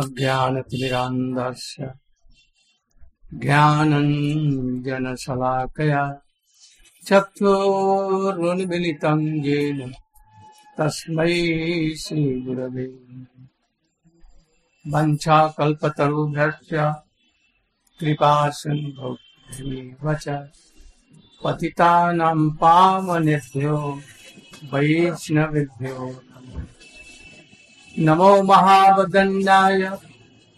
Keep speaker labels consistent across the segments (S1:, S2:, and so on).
S1: अज्ञानतिमिरान्धस्य ज्ञानञ्जनशलाकया चक्षुरुन्मिलितं येन तस्मै श्रीगुरवे। वञ्चाकल्पतरुभ्यश्च कृपासिन्धुभ्येव च पतितानां पावनेभ्यो वैष्णवेभ्यो नमो महावदन्याय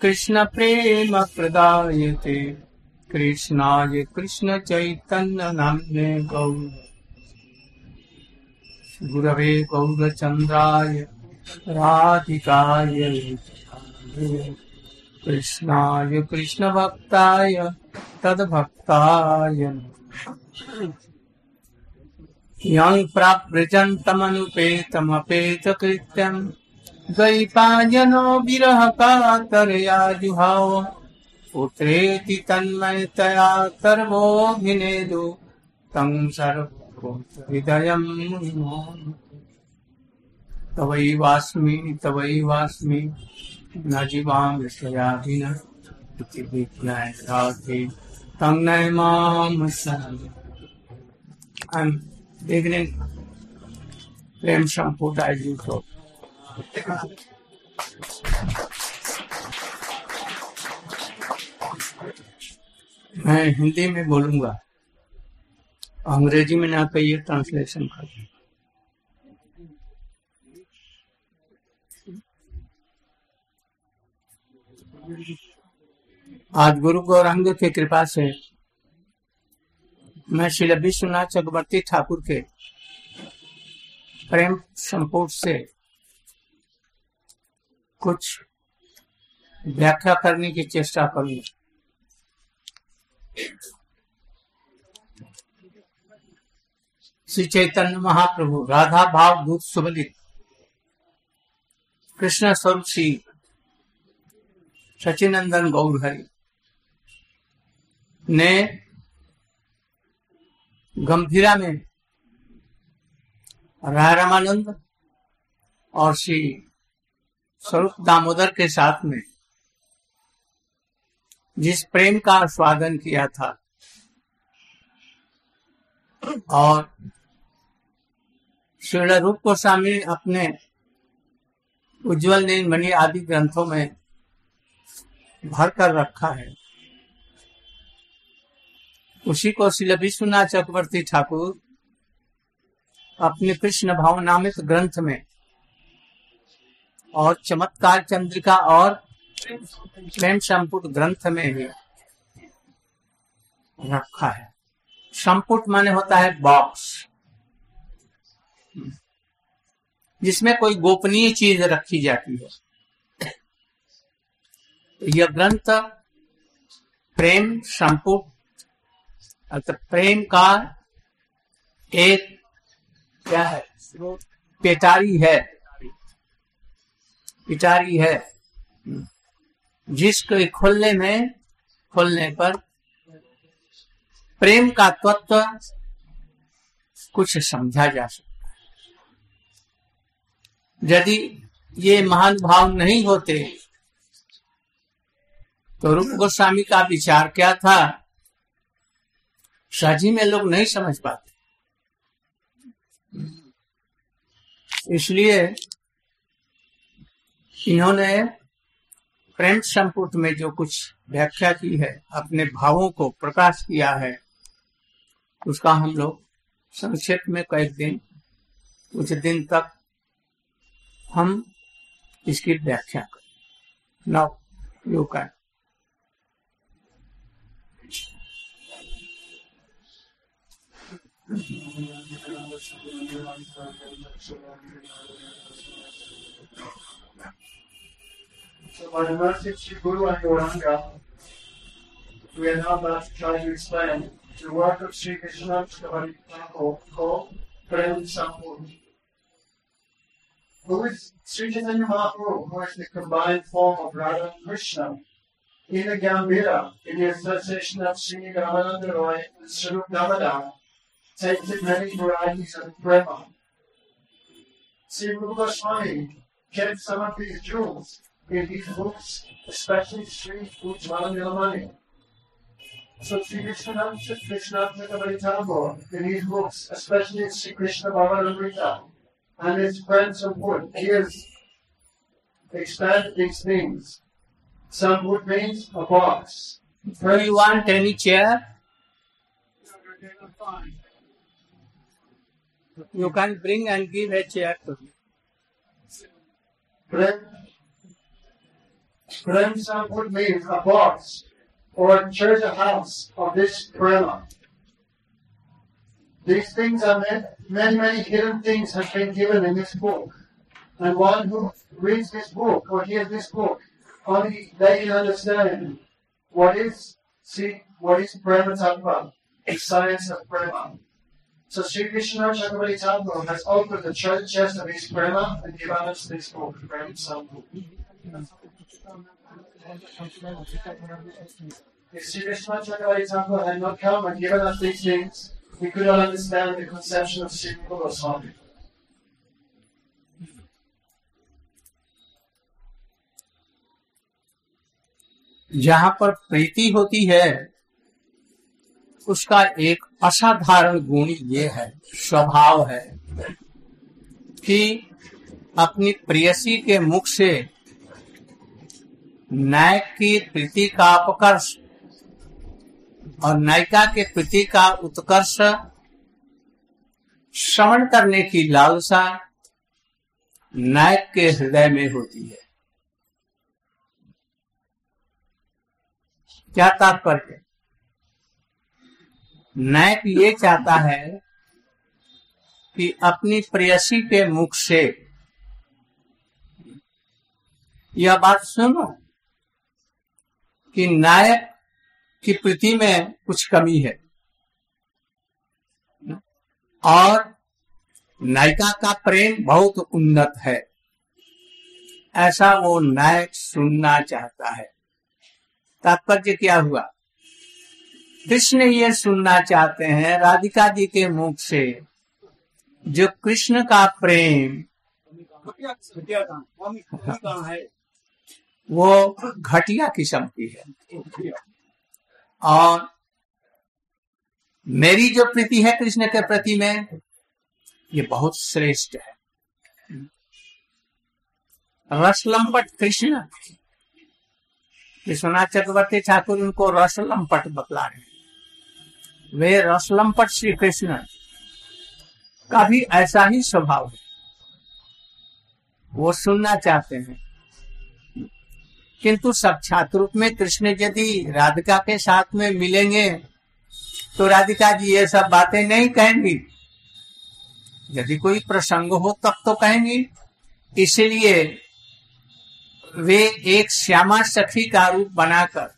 S1: कृष्णप्रेमप्रदायते कृष्णाय कृष्णचैतन्यनाम्ने गौर। गुरवे गौरचन्द्राय राधिकाय। कृष्णाय कृष्णभक्ताय तद्भक्ताय। यं प्राप्यजन्तमनुपेतमपेतकृत्यम् द्वैपायनो विरह कातरया जुहाव पुत्रेति तन्मयतया सर्वोऽभिनेदु तं सर्वहृदयं तवैवास्मि तवैवास्मि न जीवामि स्वयाभिन इति विज्ञाय राधे। तं I'm Prem Sampradaya Yuto. मैं हिंदी में बोलूँगा। अंग्रेज़ी में ना कहिए ट्रांसलेशन कर आज गुरु गौरंग की कृपा से मैं श्री विश्वनाथ चक्रवर्ती ठाकुर के प्रेम संपुट से कुछ व्याख्या करने की चेष्टा करूँगा। श्री चैतन्य महाप्रभु, राधा भाव दूत सुबलित, कृष्ण स्वरूप श्री सचिनंदन गौर हरि ने गंभीरा में रामानंद और श्री स्वरूप दामोदर के साथ में, जिस प्रेम का आस्वादन किया था, और श्री रूप गोस्वामी अपने उज्जवल नीलमणि आदि ग्रंथों में भर कर रखा है। उसी को श्री विश्वनाथ चक्रवर्ती ठाकुर अपने कृष्ण भाव नामित ग्रंथ में और चमत्कार चंद्रिका और प्रेम संपुट ग्रंथ में ही रखा है। संपुट माने होता है बॉक्स जिसमें कोई गोपनीय चीज़ रखी जाती है। यह ग्रंथ प्रेम संपुट अर्थात प्रेम का एक क्या है? पेटारी है। पिटारी है। जिसके खोलने में, खोलने पर प्रेम का तत्व कुछ समझा जा सकता है। यदि ये महान भाव नहीं होते तो रूप गोस्वामी का विचार क्या था? सजी में लोग नहीं समझ पाते। इसलिए इन्होंने प्रेम संपुट में जो कुछ व्याख्या की है, अपने भावों को प्रकाश किया है, उसका हम लोग संक्षेप में कई दिन, कुछ दिन तक हम इसकी व्याख्या करें। Now you can
S2: So by the mercy of Sri Guru and we are now about to try to explain the work of Sri Chakravarti Thakur called Prem Sampur. Who is Sri Chaitanya Mahaprabhu, who is the combined form of Radha and Krishna, in the Gambhira, in the association of Sri Ramananda Roy and Damodar, takes in many varieties of prema. Sri Rupa Goswami kept some of these jewels in these books, especially Sri Ujjvala Nilamani. So Sri Krishna, Sri Krishna Thakur in these books, especially Sri Krishna Bhavanamrita and his friends of wood, he has expanded these things. Some wood means a box.
S1: Do you want any chair? You can bring and give a chair to me.
S2: Some wood means a box or a treasure house of this prema. These things are many, many hidden things have been given in this book. And one who reads this book or hears this book, only they can understand what is, see, what is Prema Tattva, the science of Prema. So Sri Krishna Chakravarti Thakur has opened the treasure chest of his Prema and given us this book, Prema Sambu. If Sri Thakur had not come and given us these things, we could not understand the conception of Sri Goswami.
S1: जहाँ पर प्रीति होती है उसका एक असाधारण गुण ये है स्वभाव है कि अपनी प्रेयसी के मुख से नायक की प्रीति का अपकर्ष और नायिका के प्रति का उत्कर्ष श्रवण करने की लालसा नायक के हृदय में होती है। क्या तात्पर्य नायक ये चाहता है कि अपनी प्रेयसी के मुख से यह बात सुनो। कि नायक की प्रति में कुछ कमी है। और नायिका का प्रेम बहुत उन्नत है। ऐसा वो नायक सुनना चाहता है। तात्पर्य क्या हुआ? कृष्ण ये सुनना चाहते हैं राधिका जी के मुख से, जो कृष्ण का प्रेम वो घटिया किस्म की है। और मेरी जो प्रीति है कृष्ण के प्रति में, ये बहुत श्रेष्ठ है। रसलंपट कृष्ण विश्वनाथ चक्रवर्ती ठाकुर उनको रसलंपट बतला रहे वे रसलंपट श्री कृष्ण का भी ऐसा ही स्वभाव है। वो सुनना चाहते हैं। किंतु साक्षात रूप में कृष्ण यदि राधिका के साथ में मिलेंगे तो राधिका जी ये सब बातें नहीं कहेंगी। यदि कोई प्रसंग हो, तब तो कहेंगी। इसलिए वे एक श्यामा सखी का रूप बनाकर,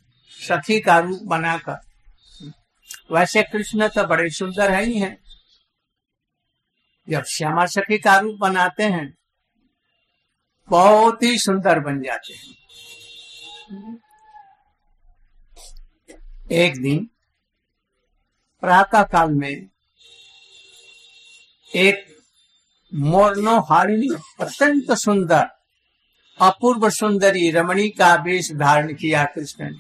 S1: सखी का रूप बनाकर, वैसे कृष्ण तो बड़े सुंदर है ही हैं। जब श्यामा सखी का रूप बनाते हैं, बहुत ही सुंदर बन जाते हैं। एक दिन, प्रातः काल में, एक मोरनो हारिणी अत्यंत सुंदर, अपूर्व सुंदरी रमणी का वेश धारण किया कृष्ण ने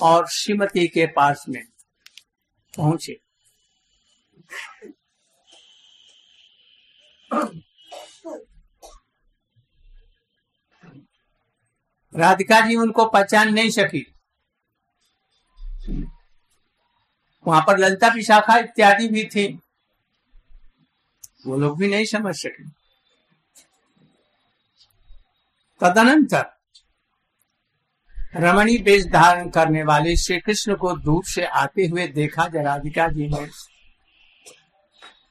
S1: और श्रीमती के पास में पहुँचे। राधिका जी उनको पहचान नहीं सकी। वहाँ पर ललिता विशाखा इत्यादि भी थी। वो लोग भी नहीं समझ सके। तदनंतर रमणी वेश धारण करने वाले श्री कृष्ण को दूर से आते हुए देखा राधिका जी ने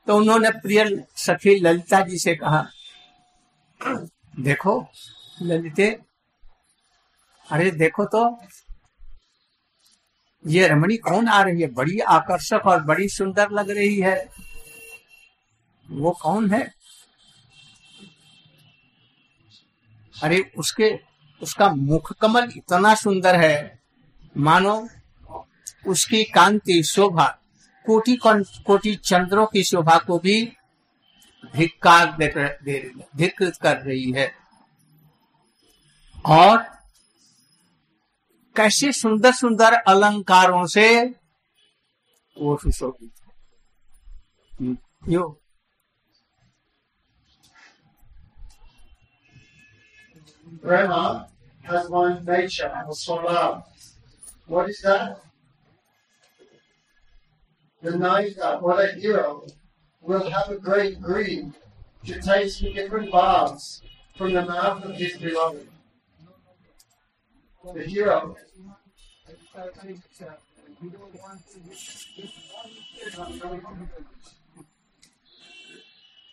S1: तो उन्होंने प्रिय सखी ललिता जी से कहा, देखो, ललिते अरे देखो तो ये रमणी कौन आ रही है? बड़ी आकर्षक और बड़ी सुंदर लग रही है। वो कौन है? अरे उसके, उसका मुख कमल इतना सुंदर है। मानो उसकी कांति, शोभा, कोटि कोटि चंद्रों की शोभा को भी धिक्कार धिकृत कर रही है। और कैसे सुंदर सुंदर अलंकारों से वो सुशोभित यो
S2: Brahma has one nature, also love. What is that? The Naika, what a hero, will have a great greed to taste the different baths from the mouth of his beloved. The hero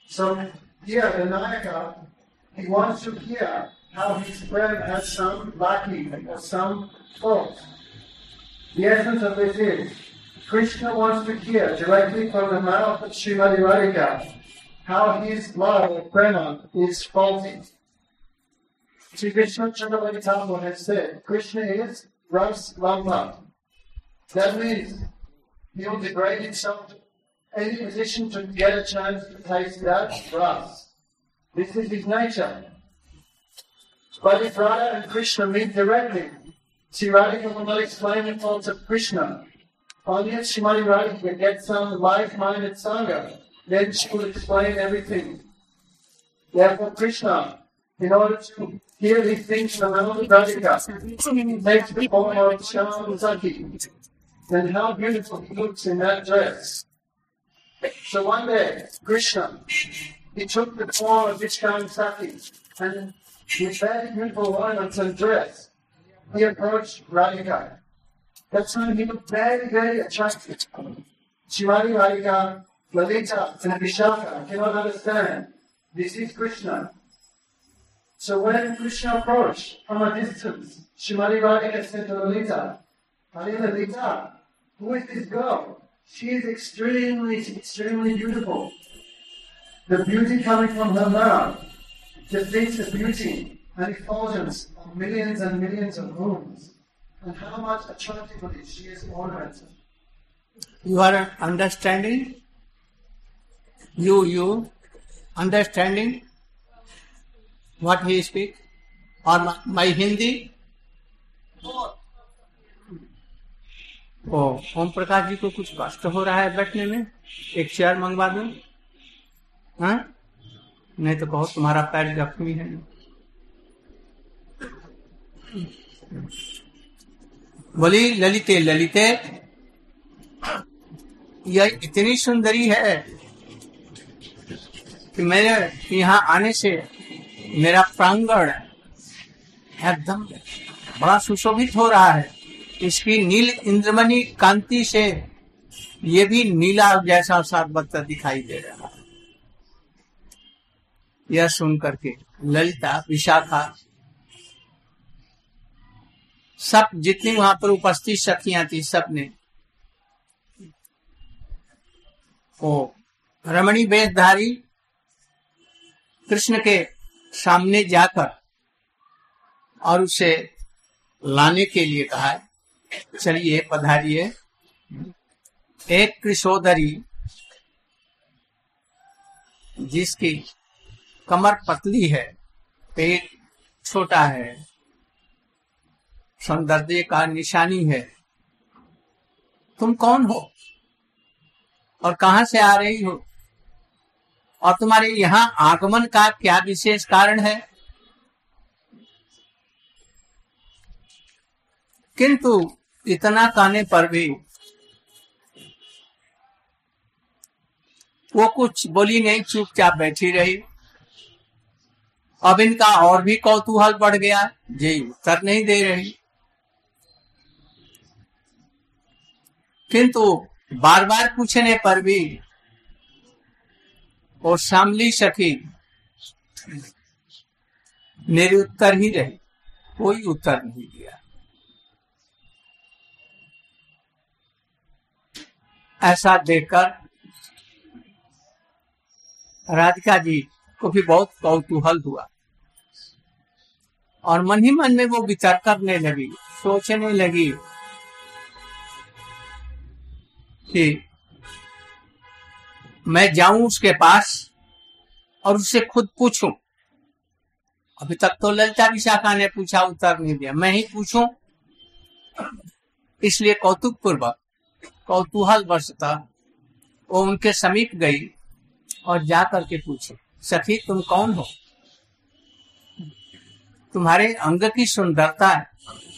S2: So here, the Nayaka, he wants to hear how his friend has some lacking or some fault. The essence of this is Krishna wants to hear directly from the mouth of Srimati Radhika how his love of Prema is faulty. Sri Krishna Chandravati Thakur has said, Krishna is Ras Lamba. That means he will degrade himself to any position to get a chance to taste that Ras. This is his nature. But if Radha and Krishna meet directly, Sri Radhika will not explain the faults of Krishna. Only if Srimati Radhika gets some like-minded sangha, then she will explain everything. Therefore, Krishna, in order to hear these things from the of Radhika, takes the form of Saki. Then how beautiful he looks in that dress. So one day, Krishna, he took the form of Vishkam Saki, and with very beautiful ornaments and dress, he approached Radhika. That time he looked very, very attractive. Shivani Radhika, Lalita, and Vishaka cannot understand. This is Krishna. So when Krishna approached from a distance, Shimali Radhika said to Lalita, Hari Lalita, who is this girl? She is extremely, extremely beautiful. The beauty coming from her mouth defeats the beauty and effulgence of millions and millions of moons. And how much attractively she is ornamented.
S1: You are understanding? You, you, understanding what he speak? Or my, my Hindi? ओ ओम प्रकाश जी को कुछ कष्ट हो रहा है बैठने में एक chair मंगवा दूँ हाँ नहीं तो कहो तुम्हारा पैर जख्मी है बोली ललिते ललिते यह इतनी सुंदरी है कि मेरे यहाँ आने से मेरा प्रांगण एकदम बड़ा सुशोभित हो रहा है। इसकी नील इंद्रमणि कांति से ये भी नीला जैसा सार्वत दिखाई दे रहा है। यह सुन करके ललिता, विशाखा, सब जितनी वहाँ पर उपस्थित सखियाँ थी सबने रमणी वेशधारी कृष्ण के सामने जाकर और उसे लाने के लिए कहा, चलिए पधारिए। एक कृषोदरी जिसकी कमर पतली है, पेट छोटा है, सौंदर्य का निशानी है। तुम कौन हो और कहाँ से आ रही हो? और तुम्हारे यहाँ आगमन का क्या विशेष कारण है? किंतु इतना कहने पर भी वो कुछ बोली नहीं, चुपचाप बैठी रही। अब इनका और भी कौतूहल बढ़ गया, जी उत्तर नहीं दे रही। किंतु बार बार पूछने पर भी वो शामली सखी निरुत्तर ही रही। कोई उत्तर नहीं दिया। ऐसा देखकर राधिका जी को भी बहुत कौतूहल हुआ और मन ही मन में वो विचार करने लगी, सोचने लगी कि मैं जाऊँ उसके पास और उससे खुद पूछूँ। अभी तक तो ललिता विशाखा ने पूछा, उत्तर नहीं दिया। मैं ही पूछूँ। इसलिए कौतुक पूर्वक कौतूहल वर्षता वो उनके समीप गई और जा करके पूछे, सखी, तुम कौन हो? तुम्हारे अंग की सुंदरता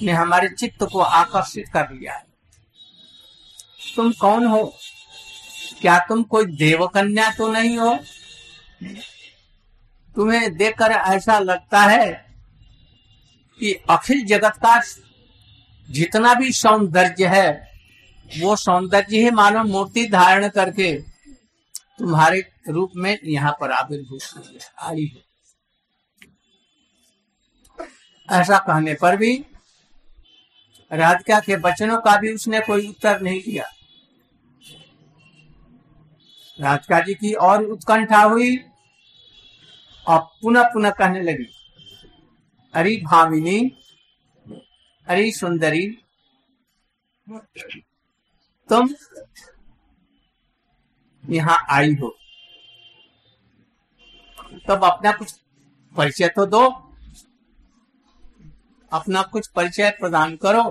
S1: ने हमारे चित्त को आकर्षित कर लिया है। तुम कौन हो क्या तुम कोई देवकन्या तो नहीं हो? तुम्हें देखकर ऐसा लगता है कि अखिल जगत का जितना भी सौंदर्य है, वो सौंदर्य ही मानव मूर्ति धारण करके तुम्हारे रूप में यहाँ पर आविर्भूत आई है। ऐसा कहने पर भी राधिका के वचनों का भी उसने कोई उत्तर नहीं दिया। राधिका जी की और उत्कंठा हुई और पुनः पुनः कहने लगी, अरे भामिनी, अरे सुंदरी, तुम यहाँ आई हो। तब अपना कुछ परिचय तो दो। अपना कुछ परिचय प्रदान करो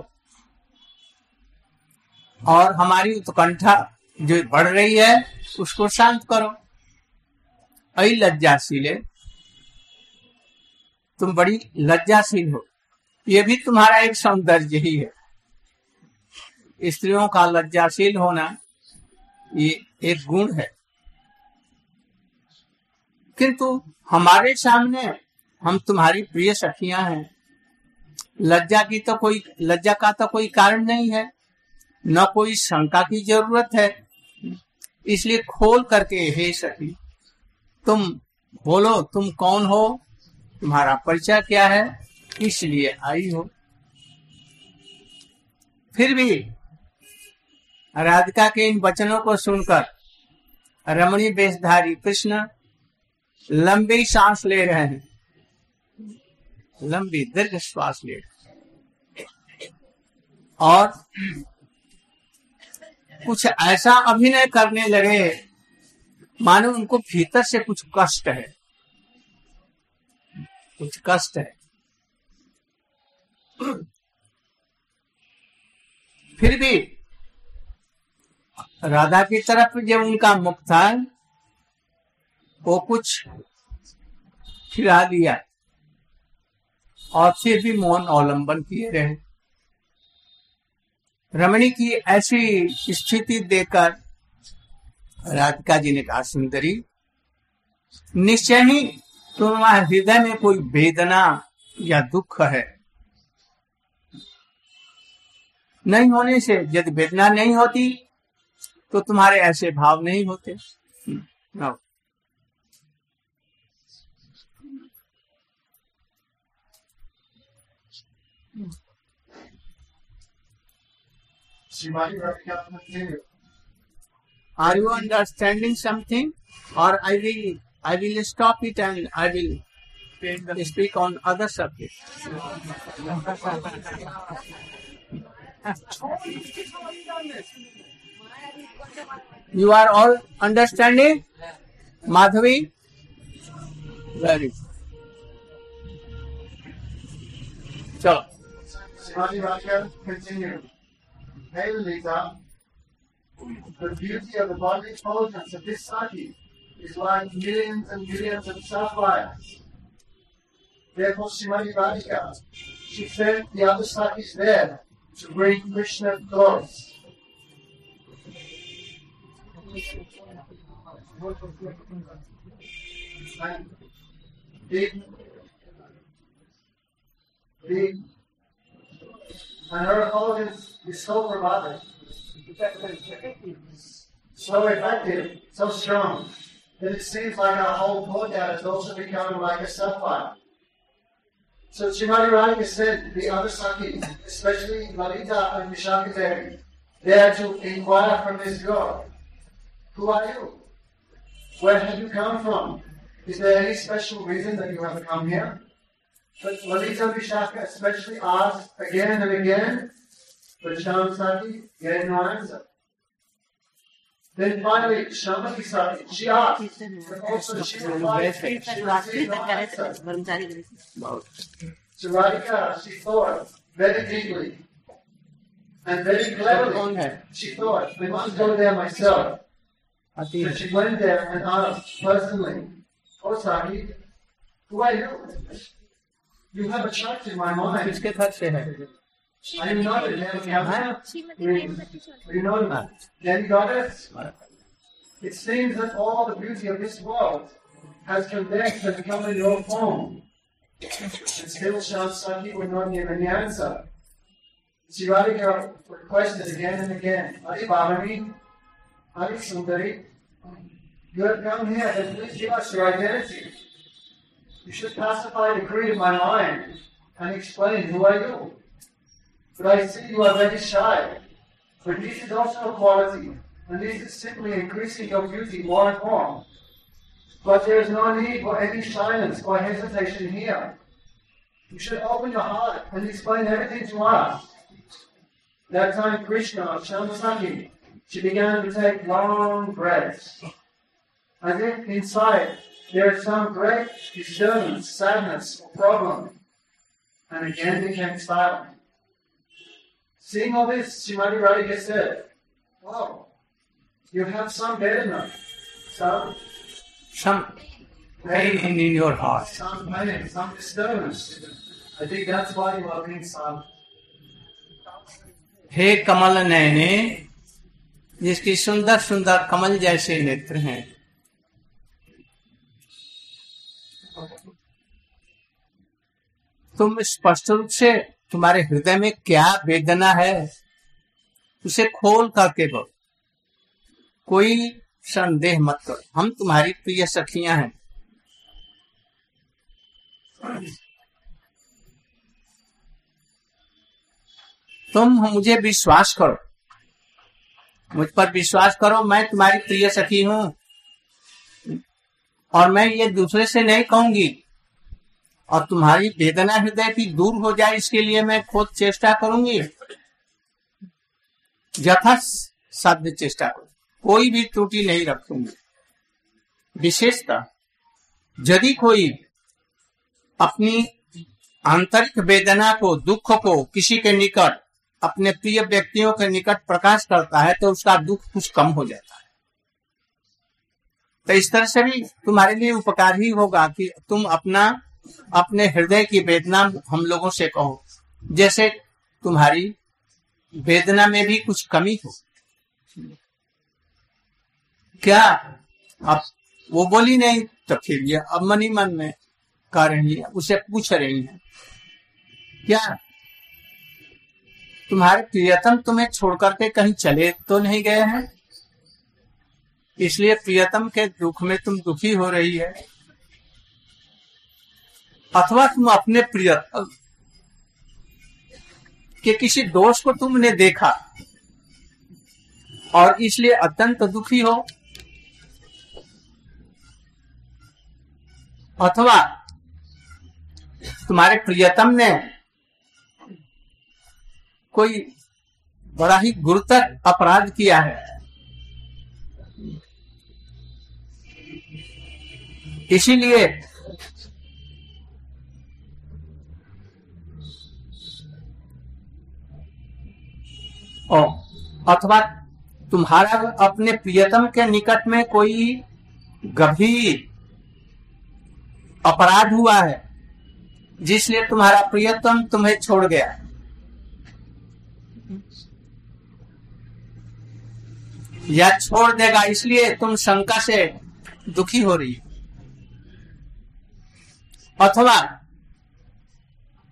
S1: और हमारी उत्कंठा जो बढ़ रही है, उसको शांत करो। अई लज्जाशील तुम बड़ी लज्जाशील हो। ये भी तुम्हारा एक सौंदर्य ही है। स्त्रियों का लज्जाशील होना, ये एक गुण है। किंतु हमारे सामने हम तुम्हारी प्रिय सखियाँ हैं। लज्जा की तो कोई, लज्जा का तो कोई कारण नहीं है। न कोई शंका की ज़रूरत है। इसलिए खोल करके, हे सखी, तुम बोलो, तुम कौन हो? तुम्हारा परिचय क्या है? इसलिए आई हो। फिर भी राधिका के इन वचनों को सुनकर रमणी बेशधारी कृष्ण लंबी सांस ले रहे हैं। लंबी, दीर्घ श्वास ले रहे और कुछ ऐसा अभिनय करने लगे, मानो उनको भीतर से कुछ कष्ट है। कुछ कष्ट है। फिर भी राधा की तरफ़ जब उनका मुख था, वो कुछ खिला दिया और फिर भी मौन अवलंबन किए रहे। रमणी की ऐसी स्थिति देखकर राधिका जी ने कहा, सुंदरी, निश्चय ही तुम्हारे हृदय में कोई वेदना या दुख है। नहीं होने से यदि वेदना नहीं होती तो तुम्हारे ऐसे भाव नहीं होते। Are you understanding something? Or I will I will stop it and I will speak on other subjects. you are all understanding? Madhavi? Very good. So,
S2: Vacha Lita, the beauty of the bodily intelligence of this sati is like millions and millions of sapphires. Therefore, Shrimati Radhika, she sent the other satis there to bring Krishna glories. And and her intelligence is so dramatic, so effective, so strong, that it seems like our whole courtyard is also becoming like a sapphire. So Srimati Radhika said the other Sakis, especially Lalita and Vishaka Devi, they are to inquire from this girl, who are you? Where have you come from? Is there any special reason that you have come here? But Lalita Shaka especially asks again and again for Shamsaki didn't answer. Then finally, Shamati Sati, she asked, but also she replied, she received no answer. She thought very deeply and very cleverly. She thought, I must go there myself. So she went there and asked personally, Oh Sahib, who are you? You have attracted my mind.
S1: किसके घर से है
S2: Are you not a Devi goddess? Are you not
S1: हाँ.
S2: a Devi goddess? It seems that all the beauty of this world has condensed and become in your form. And still Shamsaki would not give any answer. Sivarika requested again and again, Adi Bhavani, Adi Sundari, you have come here, then please give us your identity. You should pacify the greed of my mind and explain who I you. But I see you are very shy. But this is also a quality, and this is simply increasing your beauty more and more. But there is no need for any silence or hesitation here. You should open your heart and explain everything to us. That time Krishna, Shamasaki, she began to take long breaths. As if inside there is some great disturbance, sadness, or problem. And again became silent. Seeing all this, Shimati Radhika said, Wow, you have some Vedana, some
S1: some pain in your heart
S2: some pain, some disturbance. I think that's why you are being silent.
S1: हे कमल नयने जिसकी सुंदर सुंदर कमल जैसे नेत्र हैं तुम स्पष्ट रूप से तुम्हारे हृदय में क्या वेदना है, उसे खोल करके बोलो कोई संदेह मत करो। हम तुम्हारी प्रिय सखियाँ हैं। तुम मुझे विश्वास करो। मुझ पर विश्वास करो, मैं तुम्हारी प्रिय सखी हूँ। और मैं ये दूसरे से नहीं कहूँगी। और तुम्हारी वेदना हृदय की दूर हो जाए, इसके लिए मैं खुद चेष्टा करूँगी। यथा साध्य चेष्टा करूँ। कोई भी त्रुटि नहीं रखूँगी। विशेषतः, यदि कोई अपनी आंतरिक वेदना को, दुख को किसी के निकट, अपने प्रिय व्यक्तियों के निकट प्रकाश करता है तो उसका दुख कुछ कम हो जाता है। तो इस तरह से भी तुम्हारे लिए उपकार ही होगा कि तुम अपना अपने हृदय की वेदना हम लोगों से कहो, जैसे तुम्हारी वेदना में भी कुछ कमी हो। क्या? अब वो बोली नहीं तो फिर ये अब मन ही मन में कह रही है उसे पूछ रही है, क्या? तुम्हारे प्रियतम तुम्हें छोड़ करके कहीं चले तो नहीं गए हैं? इसलिए प्रियतम के दुख में तुम दुखी हो रही है। अथवा तुम अपने प्रियतम के किसी दोष को तुमने देखा और इसलिए अत्यंत दुखी हो, अथवा तुम्हारे प्रियतम ने कोई बड़ा ही गुरुतर अपराध किया है। इसीलिए ओ, अथवा तुम्हारा अपने प्रियतम के निकट में कोई गंभीर अपराध हुआ है जिसलिए तुम्हारा प्रियतम तुम्हें छोड़ गया या छोड़ देगा इसलिए तुम शंका से दुखी हो रही अथवा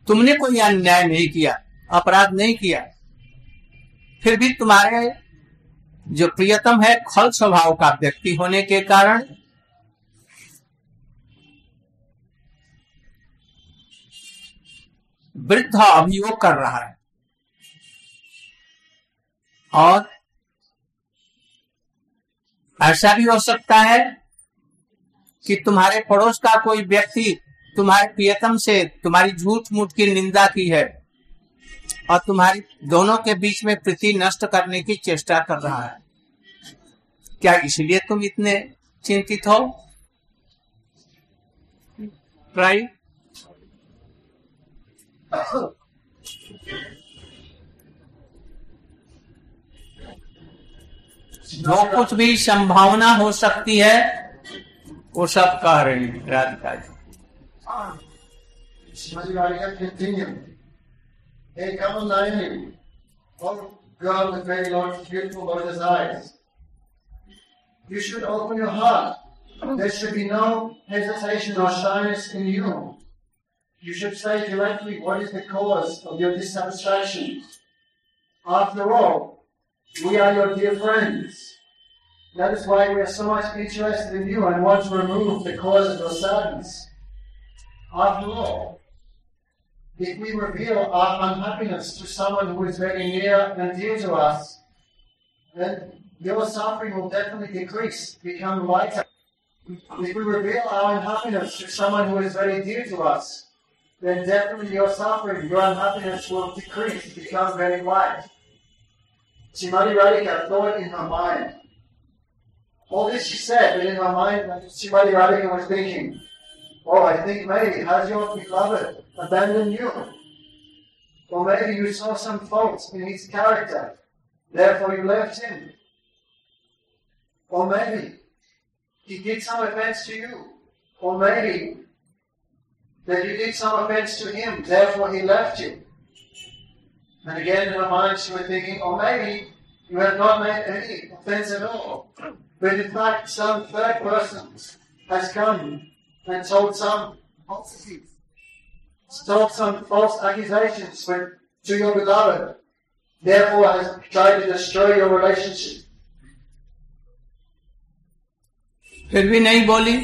S1: तुमने कोई अन्याय नहीं किया अपराध नहीं किया फिर भी तुम्हारे जो प्रियतम है, खल स्वभाव का व्यक्ति होने के कारण वृद्ध अभियोग कर रहा है। और ऐसा भी हो सकता है कि तुम्हारे पड़ोस का कोई व्यक्ति तुम्हारे प्रियतम से तुम्हारी झूठ मूठ की निंदा की है। और तुम्हारी दोनों के बीच में प्रीति नष्ट करने की चेष्टा कर रहा है। क्या इसलिए तुम इतने चिंतित हो? राइट जो कुछ भी संभावना हो सकती है, वो सब कह रहे हैं, Radhika ji.
S2: continued. Hey, come and on, Nayani. Oh, girl with very large, beautiful lotus eyes. You should open your heart. There should be no hesitation or shyness in you. You should say directly what is the cause of your dissatisfaction. After all, we are your dear friends. That is why we are so much interested in you and want to remove the cause of your sadness. After all, if we reveal our unhappiness to someone who is very near and dear to us, then your suffering will definitely decrease, become lighter. If we reveal our unhappiness to someone who is very dear to us, then definitely your suffering, your unhappiness will decrease, become very light. Srimati Radhika thought in her mind. All this she said, but in her mind, Srimati Radhika was thinking, Oh, I think maybe has your beloved abandoned you? Or maybe you saw some faults in his character, therefore you left him. Or maybe he did some offense to you. Or maybe that you did some offense to him, therefore he left you. And again in her minds, she was thinking, or maybe you have not made any offense at all. But in fact some third person has come and told some falsities, told some false accusations when, to your beloved, therefore has tried to destroy your relationship.
S1: फिर भी नहीं बोली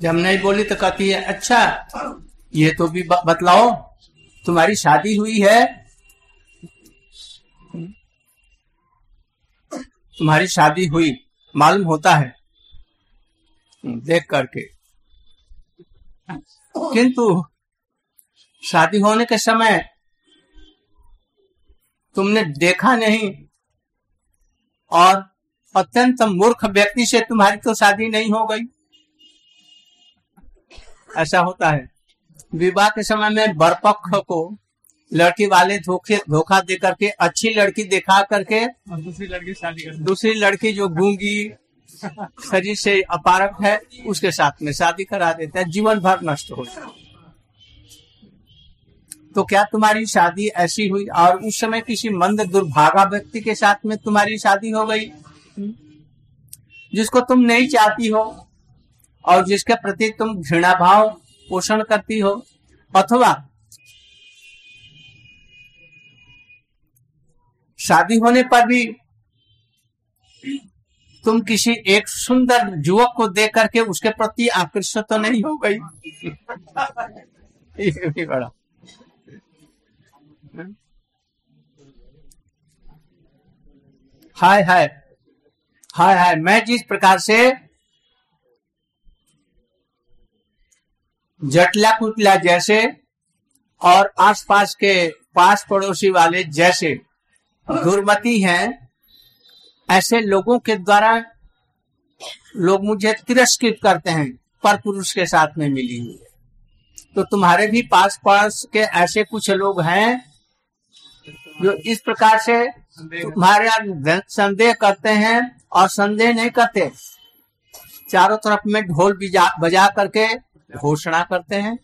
S1: जब नहीं बोली तो कहती है अच्छा ये तो भी बतलाओ तुम्हारी शादी हुई है तुम्हारी शादी हुई मालूम होता है देख करके किंतु शादी होने के समय तुमने देखा नहीं और अत्यंत मूर्ख व्यक्ति से तुम्हारी तो शादी नहीं हो गई। ऐसा होता है। विवाह के समय में बरपक्ष को लड़की वाले धोखे धोखा दे करके अच्छी लड़की दिखा करके
S3: और दूसरी लड़की शादी कर
S1: दूसरी लड़की जो गूँगी शरीर से अपारक है, उसके साथ में शादी करा देता है, जीवन भर नष्ट हो जाता तो क्या तुम्हारी शादी ऐसी हुई? और उस समय किसी मंद, दुर्भागा व्यक्ति के साथ में तुम्हारी शादी हो गई? जिसको तुम नहीं चाहती हो, और जिसके प्रति तुम घृणा भाव पोषण करती हो, अथवा शादी होने पर भी तुम किसी एक सुंदर युवक को देख करके उसके प्रति आकर्षित तो नहीं हो गई। बड़ा। हाय हाय। हाय हाय। मैं जिस प्रकार से जटला कुटला जैसे और आसपास के पास पड़ोसी वाले जैसे दुर्मति हैं ऐसे लोगों के द्वारा लोग मुझे तिरस्कृत करते हैं, पर पुरुष के साथ में मिली हुई है। तो तुम्हारे भी पास पास के ऐसे कुछ लोग हैं जो इस प्रकार से तुम्हारे संदेह करते हैं और संदेह नहीं करते। चारों तरफ़ में ढोल बजा बजा करके घोषणा करते हैं।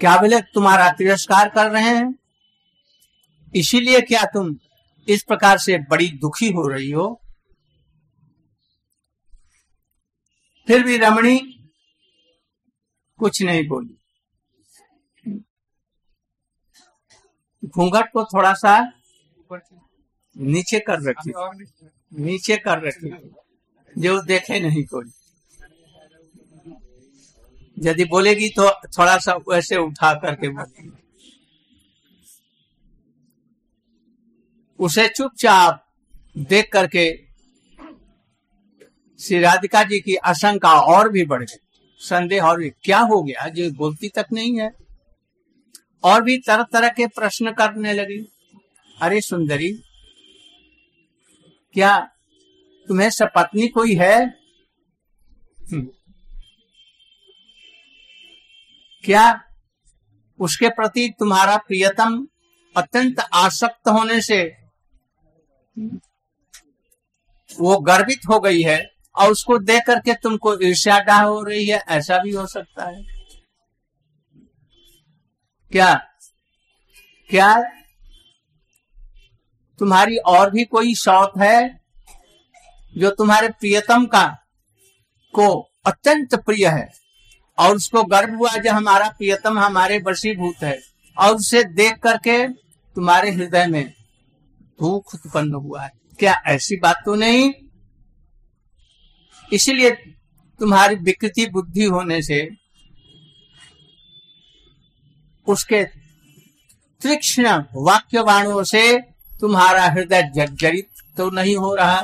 S1: क्या बोले? तुम्हारा तिरस्कार कर रहे हैं। इसीलिए क्या तुम इस प्रकार से बड़ी दुखी हो रही हो? फिर भी रमणी कुछ नहीं बोली। घूंघट को थोड़ा सा नीचे कर रखी। नीचे कर रखी। जो देखे नहीं कोई। यदि बोलेगी तो थोड़ा सा वैसे उठा करके बोलेगी उसे चुपचाप देख करके श्री राधिका जी की आशंका और भी बढ़ गई। संदेह और भी, क्या हो गया? जो बोलती तक नहीं है। और भी तरह तरह के प्रश्न करने लगी। अरे सुंदरी, क्या तुम्हें सपत्नी कोई है? हम्म। क्या उसके प्रति तुम्हारा प्रियतम अत्यंत आसक्त होने से वो गर्वित हो गई है और उसको देख करके तुमको ईर्ष्या हो रही है, ऐसा भी हो सकता है। क्या? क्या? तुम्हारी और भी कोई शौक है जो तुम्हारे प्रियतम का, को अत्यंत प्रिय है और उसको गर्व हुआ जो हमारा प्रियतम हमारे वशीभूत है और उसे देख करके तुम्हारे हृदय में दुख उत्पन्न हुआ है। क्या ऐसी बात तो नहीं? इसलिए तुम्हारी विकृति बुद्धि होने से उसके तीक्ष्ण वाक्यवाणों से तुम्हारा हृदय जर्जरित तो नहीं हो रहा।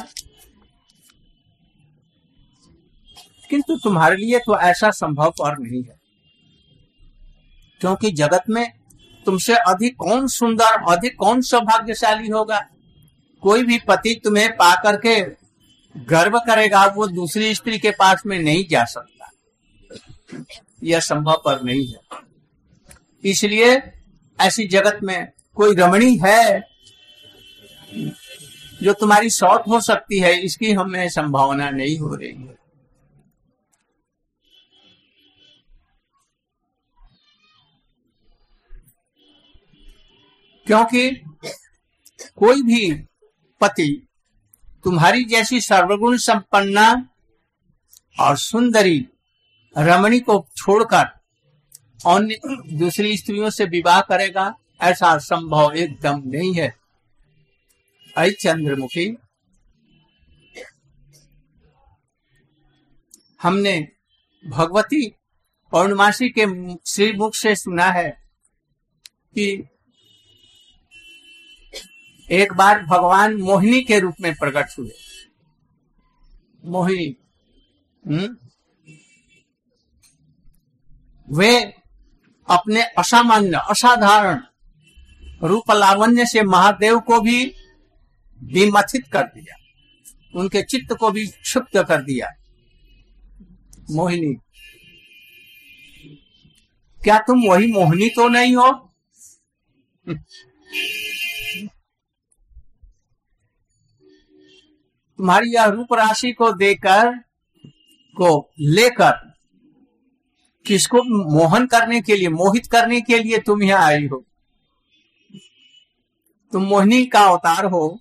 S1: किंतु तुम्हारे लिए तो ऐसा संभव और नहीं है, क्योंकि जगत में तुमसे अधिक कौन सुंदर, अधिक कौन सौभाग्यशाली होगा? कोई भी पति तुम्हें पा करके गर्व करेगा, वो दूसरी स्त्री के पास में नहीं जा सकता। यह संभव पर नहीं है। इसलिए ऐसी जगत में कोई रमणी है जो तुम्हारी शौक हो सकती है, इसकी हमें संभावना नहीं हो रही है। क्योंकि कोई भी पति तुम्हारी जैसी सर्वगुण संपन्ना और सुंदरी रमणी को छोड़कर अन्य दूसरी स्त्रियों से विवाह करेगा, ऐसा संभव एकदम नहीं है। चंद्रमुखी, हमने भगवती पौर्णमासी के श्री मुख से सुना है कि एक बार भगवान मोहिनी के रूप में प्रकट हुए। मोहिनी। हम्म? वे अपने असामान्य, असाधारण रूप लावण्य से महादेव को भी विमथित कर दिया। उनके चित्त को भी क्षुप्त कर दिया। मोहिनी। क्या तुम वही मोहिनी तो नहीं हो? तुम्हारी यह रूप राशि को देकर, को लेकर, किसको मोहन करने के लिए, मोहित करने के लिए तुम यहाँ आई हो। तुम मोहिनी का अवतार हो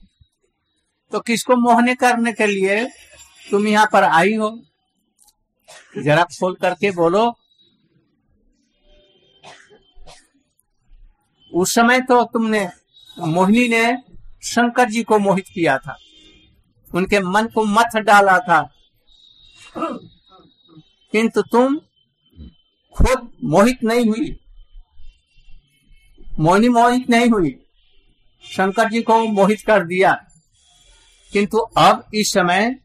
S1: तो किसको मोहने करने के लिए तुम यहाँ पर आई हो? जरा खोल करके बोलो। उस समय तो तुमने, मोहिनी ने शंकर जी को मोहित किया था। उनके मन को मथ डाला था। किंतु तुम खुद मोहित नहीं हुई। मोहिनी मोहित नहीं हुई। शंकर जी को मोहित कर दिया। किंतु अब इस समय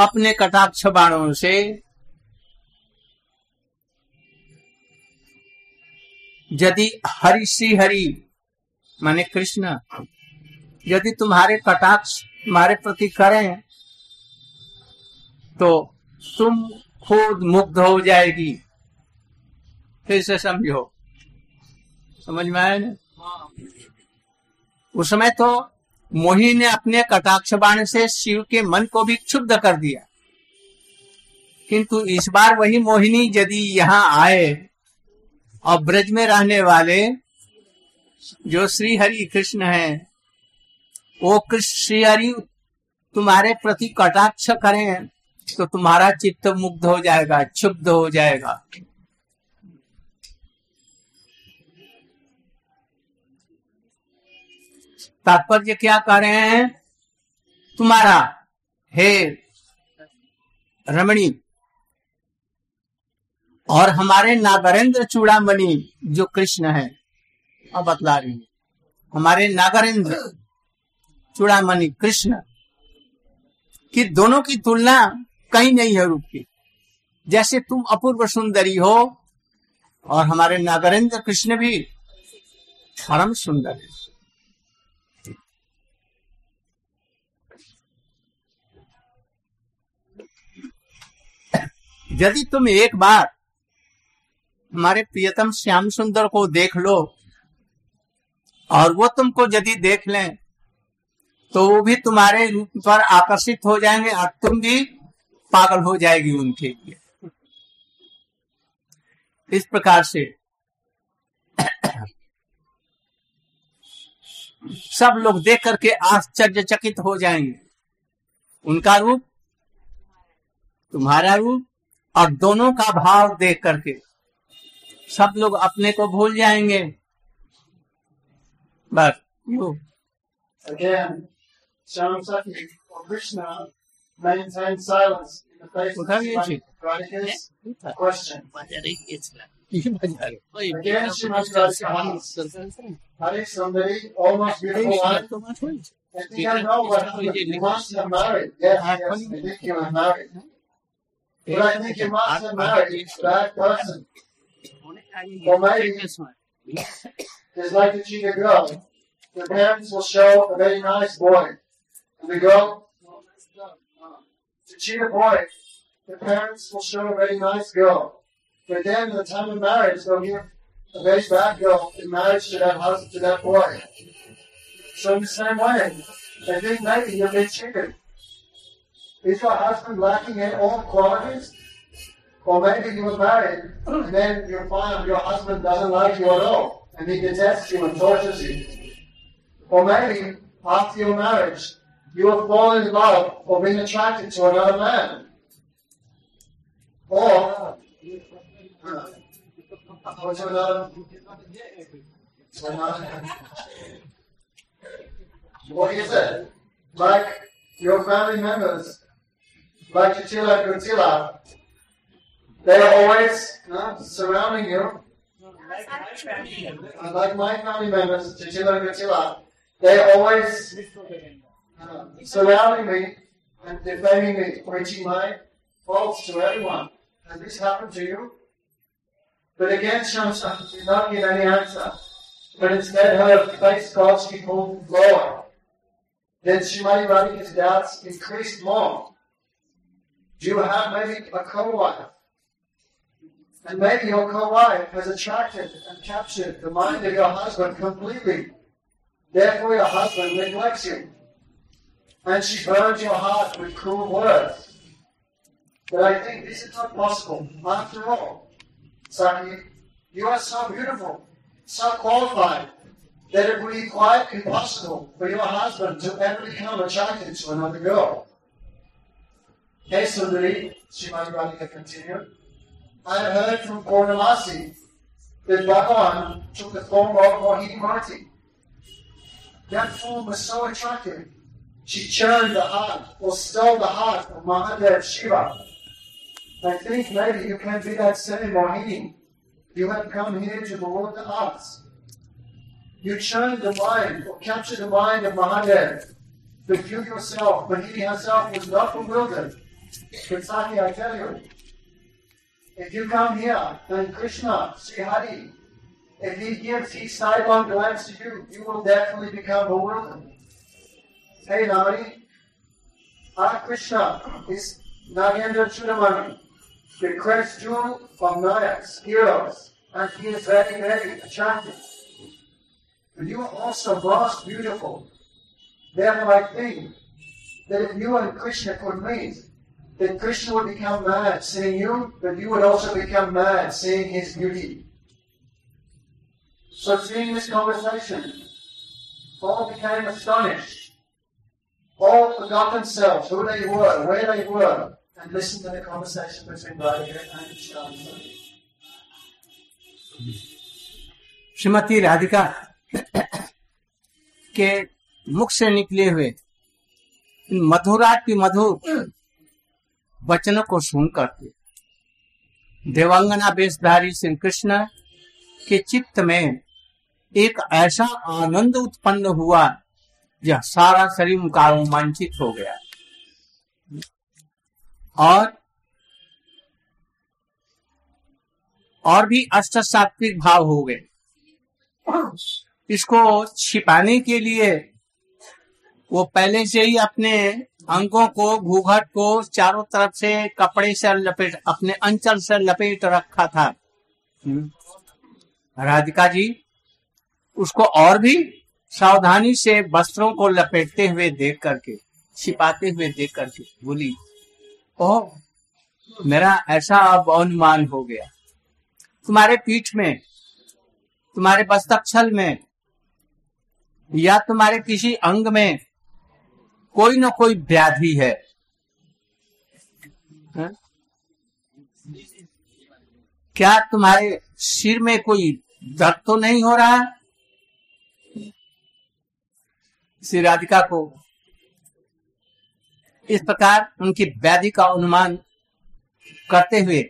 S1: अपने कटाक्ष बाणों से यदि हरि श्री हरि, माने कृष्ण, यदि तुम्हारे कटाक्ष तुम्हारे प्रति करें तो तुम खुद मुग्ध हो जाएगी। फिर से समझो। समझ में आया उस समय तो मोहिनी ने अपने कटाक्ष बाण से शिव के मन को भी क्षुब्ध कर दिया। किंतु इस बार वही मोहिनी यदि यहाँ आए, और ब्रज में रहने वाले जो श्री हरि कृष्ण है वो कृष्ण श्री हरि तुम्हारे प्रति कटाक्ष करें तो तुम्हारा चित्त मुग्ध हो जाएगा, क्षुब्ध हो जाएगा। तात्पर्य क्या कह रहे हैं? तुम्हारा, हे रमणी, और हमारे नागरेंद्र चूड़ामणि, जो कृष्ण है, अब बतला रही हमारे नागरेंद्र चूड़ामणि कृष्ण, कि दोनों की तुलना कहीं नहीं है रूप की जैसे तुम अपूर्व सुंदरी हो, और हमारे नागरेंद्र कृष्ण भी परम सुंदर है। यदि तुम एक बार हमारे प्रियतम श्याम सुंदर को देख लो, और वो तुमको यदि देख लें तो वो भी तुम्हारे रूप पर आकर्षित हो जाएँगे और तुम भी पागल हो जाएगी उनके लिए। इस प्रकार से सब लोग देख करके आश्चर्यचकित हो जाएँगे। उनका रूप, तुम्हारा रूप और दोनों का भाव देख करके सब लोग अपने को भूल जाएँगे। बस, यो।
S2: Sharamsaki or Krishna maintained silence in the face of Radhika's question. Again, Srimati Radhika Hare Sundari, almost beautiful one. I think I know what happened. You must have married. Yes, yes, I think you were married. But I think you must have married person. Or maybe it's like a cheetah girl. The parents will show a very nice boy. And uh, the girl, to cheat a boy, the parents will show a very nice girl. But then at the time of marriage, they'll give a very bad girl in marriage to that husband, to that boy. So in the same way, I think maybe you've been cheated. Is your husband lacking in all qualities? Or maybe you were married, and then you find your husband doesn't like you at all, and he detests you and tortures you. Or maybe after your marriage, you have fallen in love or been attracted to another man. Or or to another. What is it? Like your family members, like Chitila Gutila, they are always uh, surrounding you. Like my family members, Chitila Gutila, they are always uh, surrounding me and defaming me, preaching my faults to everyone. Has this happened to you? But again, Shamsa did not give any answer, but instead her face God's people lower. Then Shimati Radhika's doubts increased more. Do you have maybe a co-wife? And maybe your co-wife has attracted and captured the mind of your husband completely. Therefore your husband neglects you. And she burns your heart with cruel words. But I think this is not possible. After all, Saki, you are so beautiful, so qualified, that it would be quite impossible for your husband to ever become attracted to another girl. Hey Sundari, Srimati Radhika continued, I have heard from Purnamasi that Bhagavan took the form of Mohini Mati. That form was so attractive, she churned the heart or stole the heart of Mahadev Shiva. I think maybe you can be that same Mohini. You have come here to reward the arts. You churned the mind or captured the mind of Mahadev. But you yourself, Mohini herself, was not bewildered. But Saki, I tell you, if you come here and Krishna, Sri Hari, if he gives his sidelong glance to you, you will definitely become bewildered. Hey Nari, our Krishna is Nagendra Chudamani, the crest jewel of Nayaks, heroes, and he is very, very attractive. But you are also most beautiful. Therefore, I think that if you and Krishna could meet, that Krishna would become mad seeing you, but you would also become mad seeing his beauty. So, seeing this conversation, all became astonished. All forgot themselves, who they were, where they were, and listened to the conversation between Radhika and Shantanu.
S1: Shrimati Radhika के मुख से निकले हुए इन मधुराट मधुर वचनों को सुन करके देवांगना वेशधारी श्री कृष्ण के चित्त में एक ऐसा आनंद उत्पन्न हुआ यह सारा शरीर रोमांचित हो गया। और और भी अष्ट सात्विक भाव हो गए। इसको छिपाने के लिए वो पहले से ही अपने अंगों को घूघट को चारों तरफ़ से कपड़े से लपेट अपने अंचल से लपेट रखा था। हम्म। राधिका जी उसको और भी सावधानी से वस्त्रों को लपेटते हुए देख करके, छिपाते हुए देख करके बोली ओ मेरा ऐसा अब अनुमान हो गया। तुम्हारे पीठ में, तुम्हारे बस्तक्षल में, या तुम्हारे किसी अंग में कोई न कोई व्याधि है? हाँ? क्या तुम्हारे सिर में कोई दर्द तो नहीं हो रहा? श्री राधिका को। इस प्रकार उनकी व्याधि का अनुमान करते हुए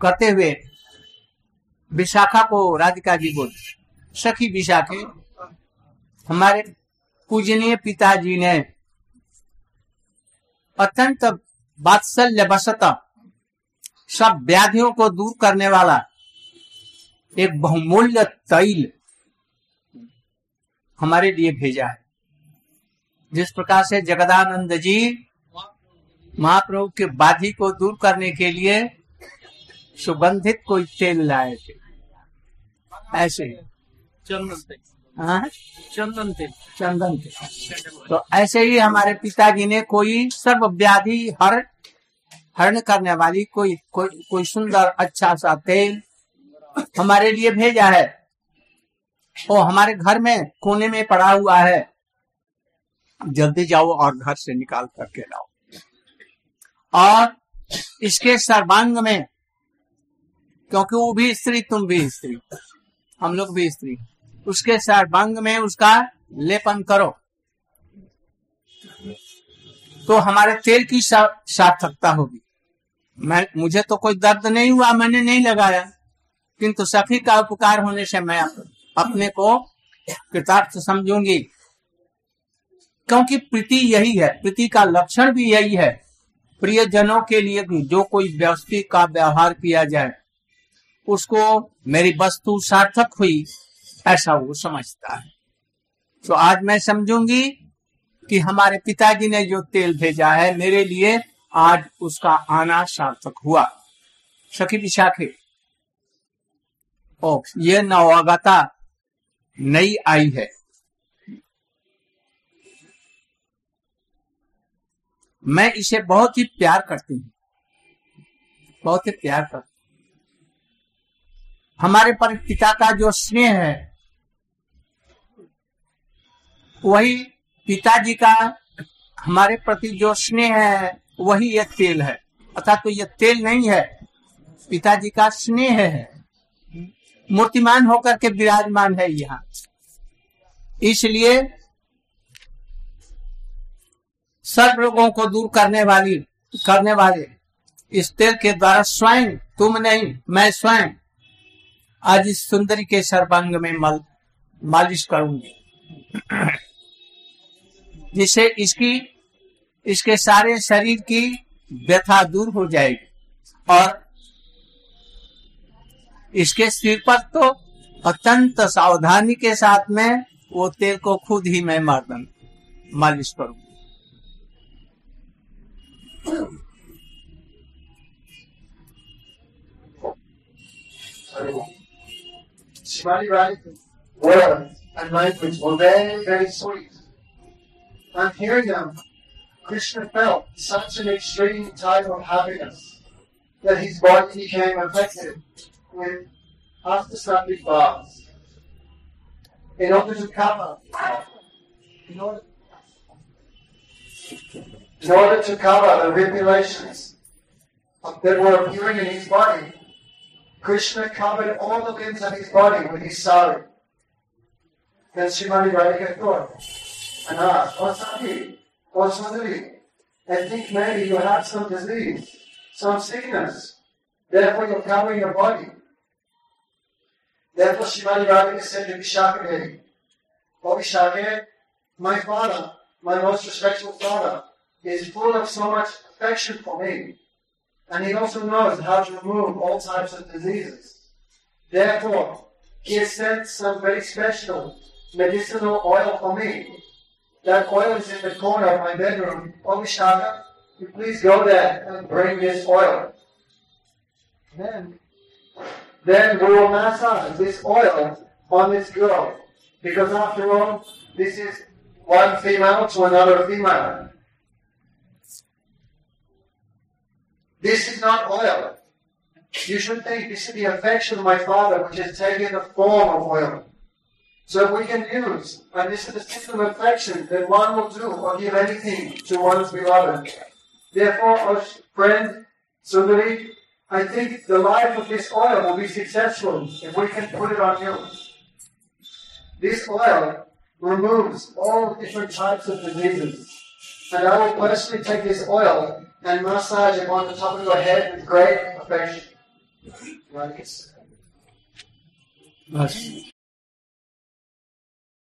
S1: करते हुए विशाखा को राधिका जी बोल, सखी विशाखे, हमारे पूजनीय पिताजी ने अत्यंत वात्सल्य बसता सब व्याधियों को दूर करने वाला एक बहुमूल्य तैल हमारे लिए भेजा है। जिस प्रकार से जगदानंद जी महाप्रभु के बाधी को दूर करने के लिए सुगंधित कोई तेल लाए थे। ऐसे।
S3: चंदन तेल।
S1: हाँ?
S3: चंदन तेल।
S1: चंदन तेल। तो ऐसे ही हमारे पिताजी ने कोई सर्व व्याधि हर हरण करने वाली कोई कोई कोई सुंदर अच्छा सा तेल हमारे लिए भेजा है। वो हमारे घर में कोने में पड़ा हुआ है। जल्दी जाओ और घर से निकाल करके लाओ। और इसके सर्वांग में, क्योंकि वो भी स्त्री, तुम भी स्त्री, हम लोग भी स्त्री, उसके सर्वांग में उसका लेपन करो। तो हमारे तेल की सार्थकता होगी। मैं, मुझे तो कोई दर्द नहीं हुआ, मैंने नहीं लगाया, किंतु सखी का उपकार होने से मैं अपने को कृतार्थ समझूँगी। क्योंकि प्रीति यही है, प्रीति का लक्षण भी यही है। प्रियजनों के लिए जो कोई व्यवस्थित का व्यवहार किया जाए, उसको मेरी वस्तु सार्थक हुई, ऐसा वो समझता है। तो आज मैं समझूँगी कि हमारे पिताजी ने जो तेल भेजा है, मेरे लिए आज उसका आना सार्थक हुआ। सखी विशाखे ओ ये नवागता नई आई है। मैं इसे बहुत ही प्यार करती हूँ। बहुत ही प्यार करती हमारे पर पिता का जो स्नेह है, वही पिताजी का हमारे प्रति जो स्नेह है, वही यह तेल है। अर्थात तो यह तेल नहीं है, पिताजी का स्नेह है। मूर्तिमान होकर के विराजमान है यहाँ। इसलिए सब रोगों को दूर करने वाली, करने वाले, इस तेल के द्वारा स्वयं, तुम नहीं, मैं स्वयं, आज इस सुंदरी के सर्वांग में मल, मालिश करूँगी। जिससे इसकी, इसके सारे शरीर की व्यथा दूर हो जाएगी और इसके सिर पर तो अत्यंत सावधानी के साथ में वो तेल को खुद ही मैं मर्दन मालिश करूँगी
S2: Krishna felt such an extreme type of happiness that his body became affected with astasattvic bhavs. In order to cover, in order, in order to cover the regulations that were appearing in his body, Krishna covered all the limbs of his body with his sari. Then Srimati Radhika thought and asked, What's up here? What's Sundari? I think maybe you have some disease, some sickness. Therefore you're covering your body. Therefore Srimati Radhika said to Vishaka Devi, Oh Vishaka, my father, my most respectful father, is full of so much affection for me. And he also knows how to remove all types of diseases. Therefore, he has sent some very special medicinal oil for me that oil is in the corner of my bedroom. Vishaka, you please go there and bring this oil. Then, then we will massage this oil on this girl. Because after all, this is one female to another female. This is not oil. You should think this is the affection of my father, which has taken the form of oil. So we can use, and this is the system of affection that one will do or give anything to one's beloved. Therefore, our friend Sundari, I think the life of this oil will be successful if we can put it on you. This oil removes all different types of diseases. And I will personally take this oil and massage it on the top of your head with great affection. Like.
S1: बस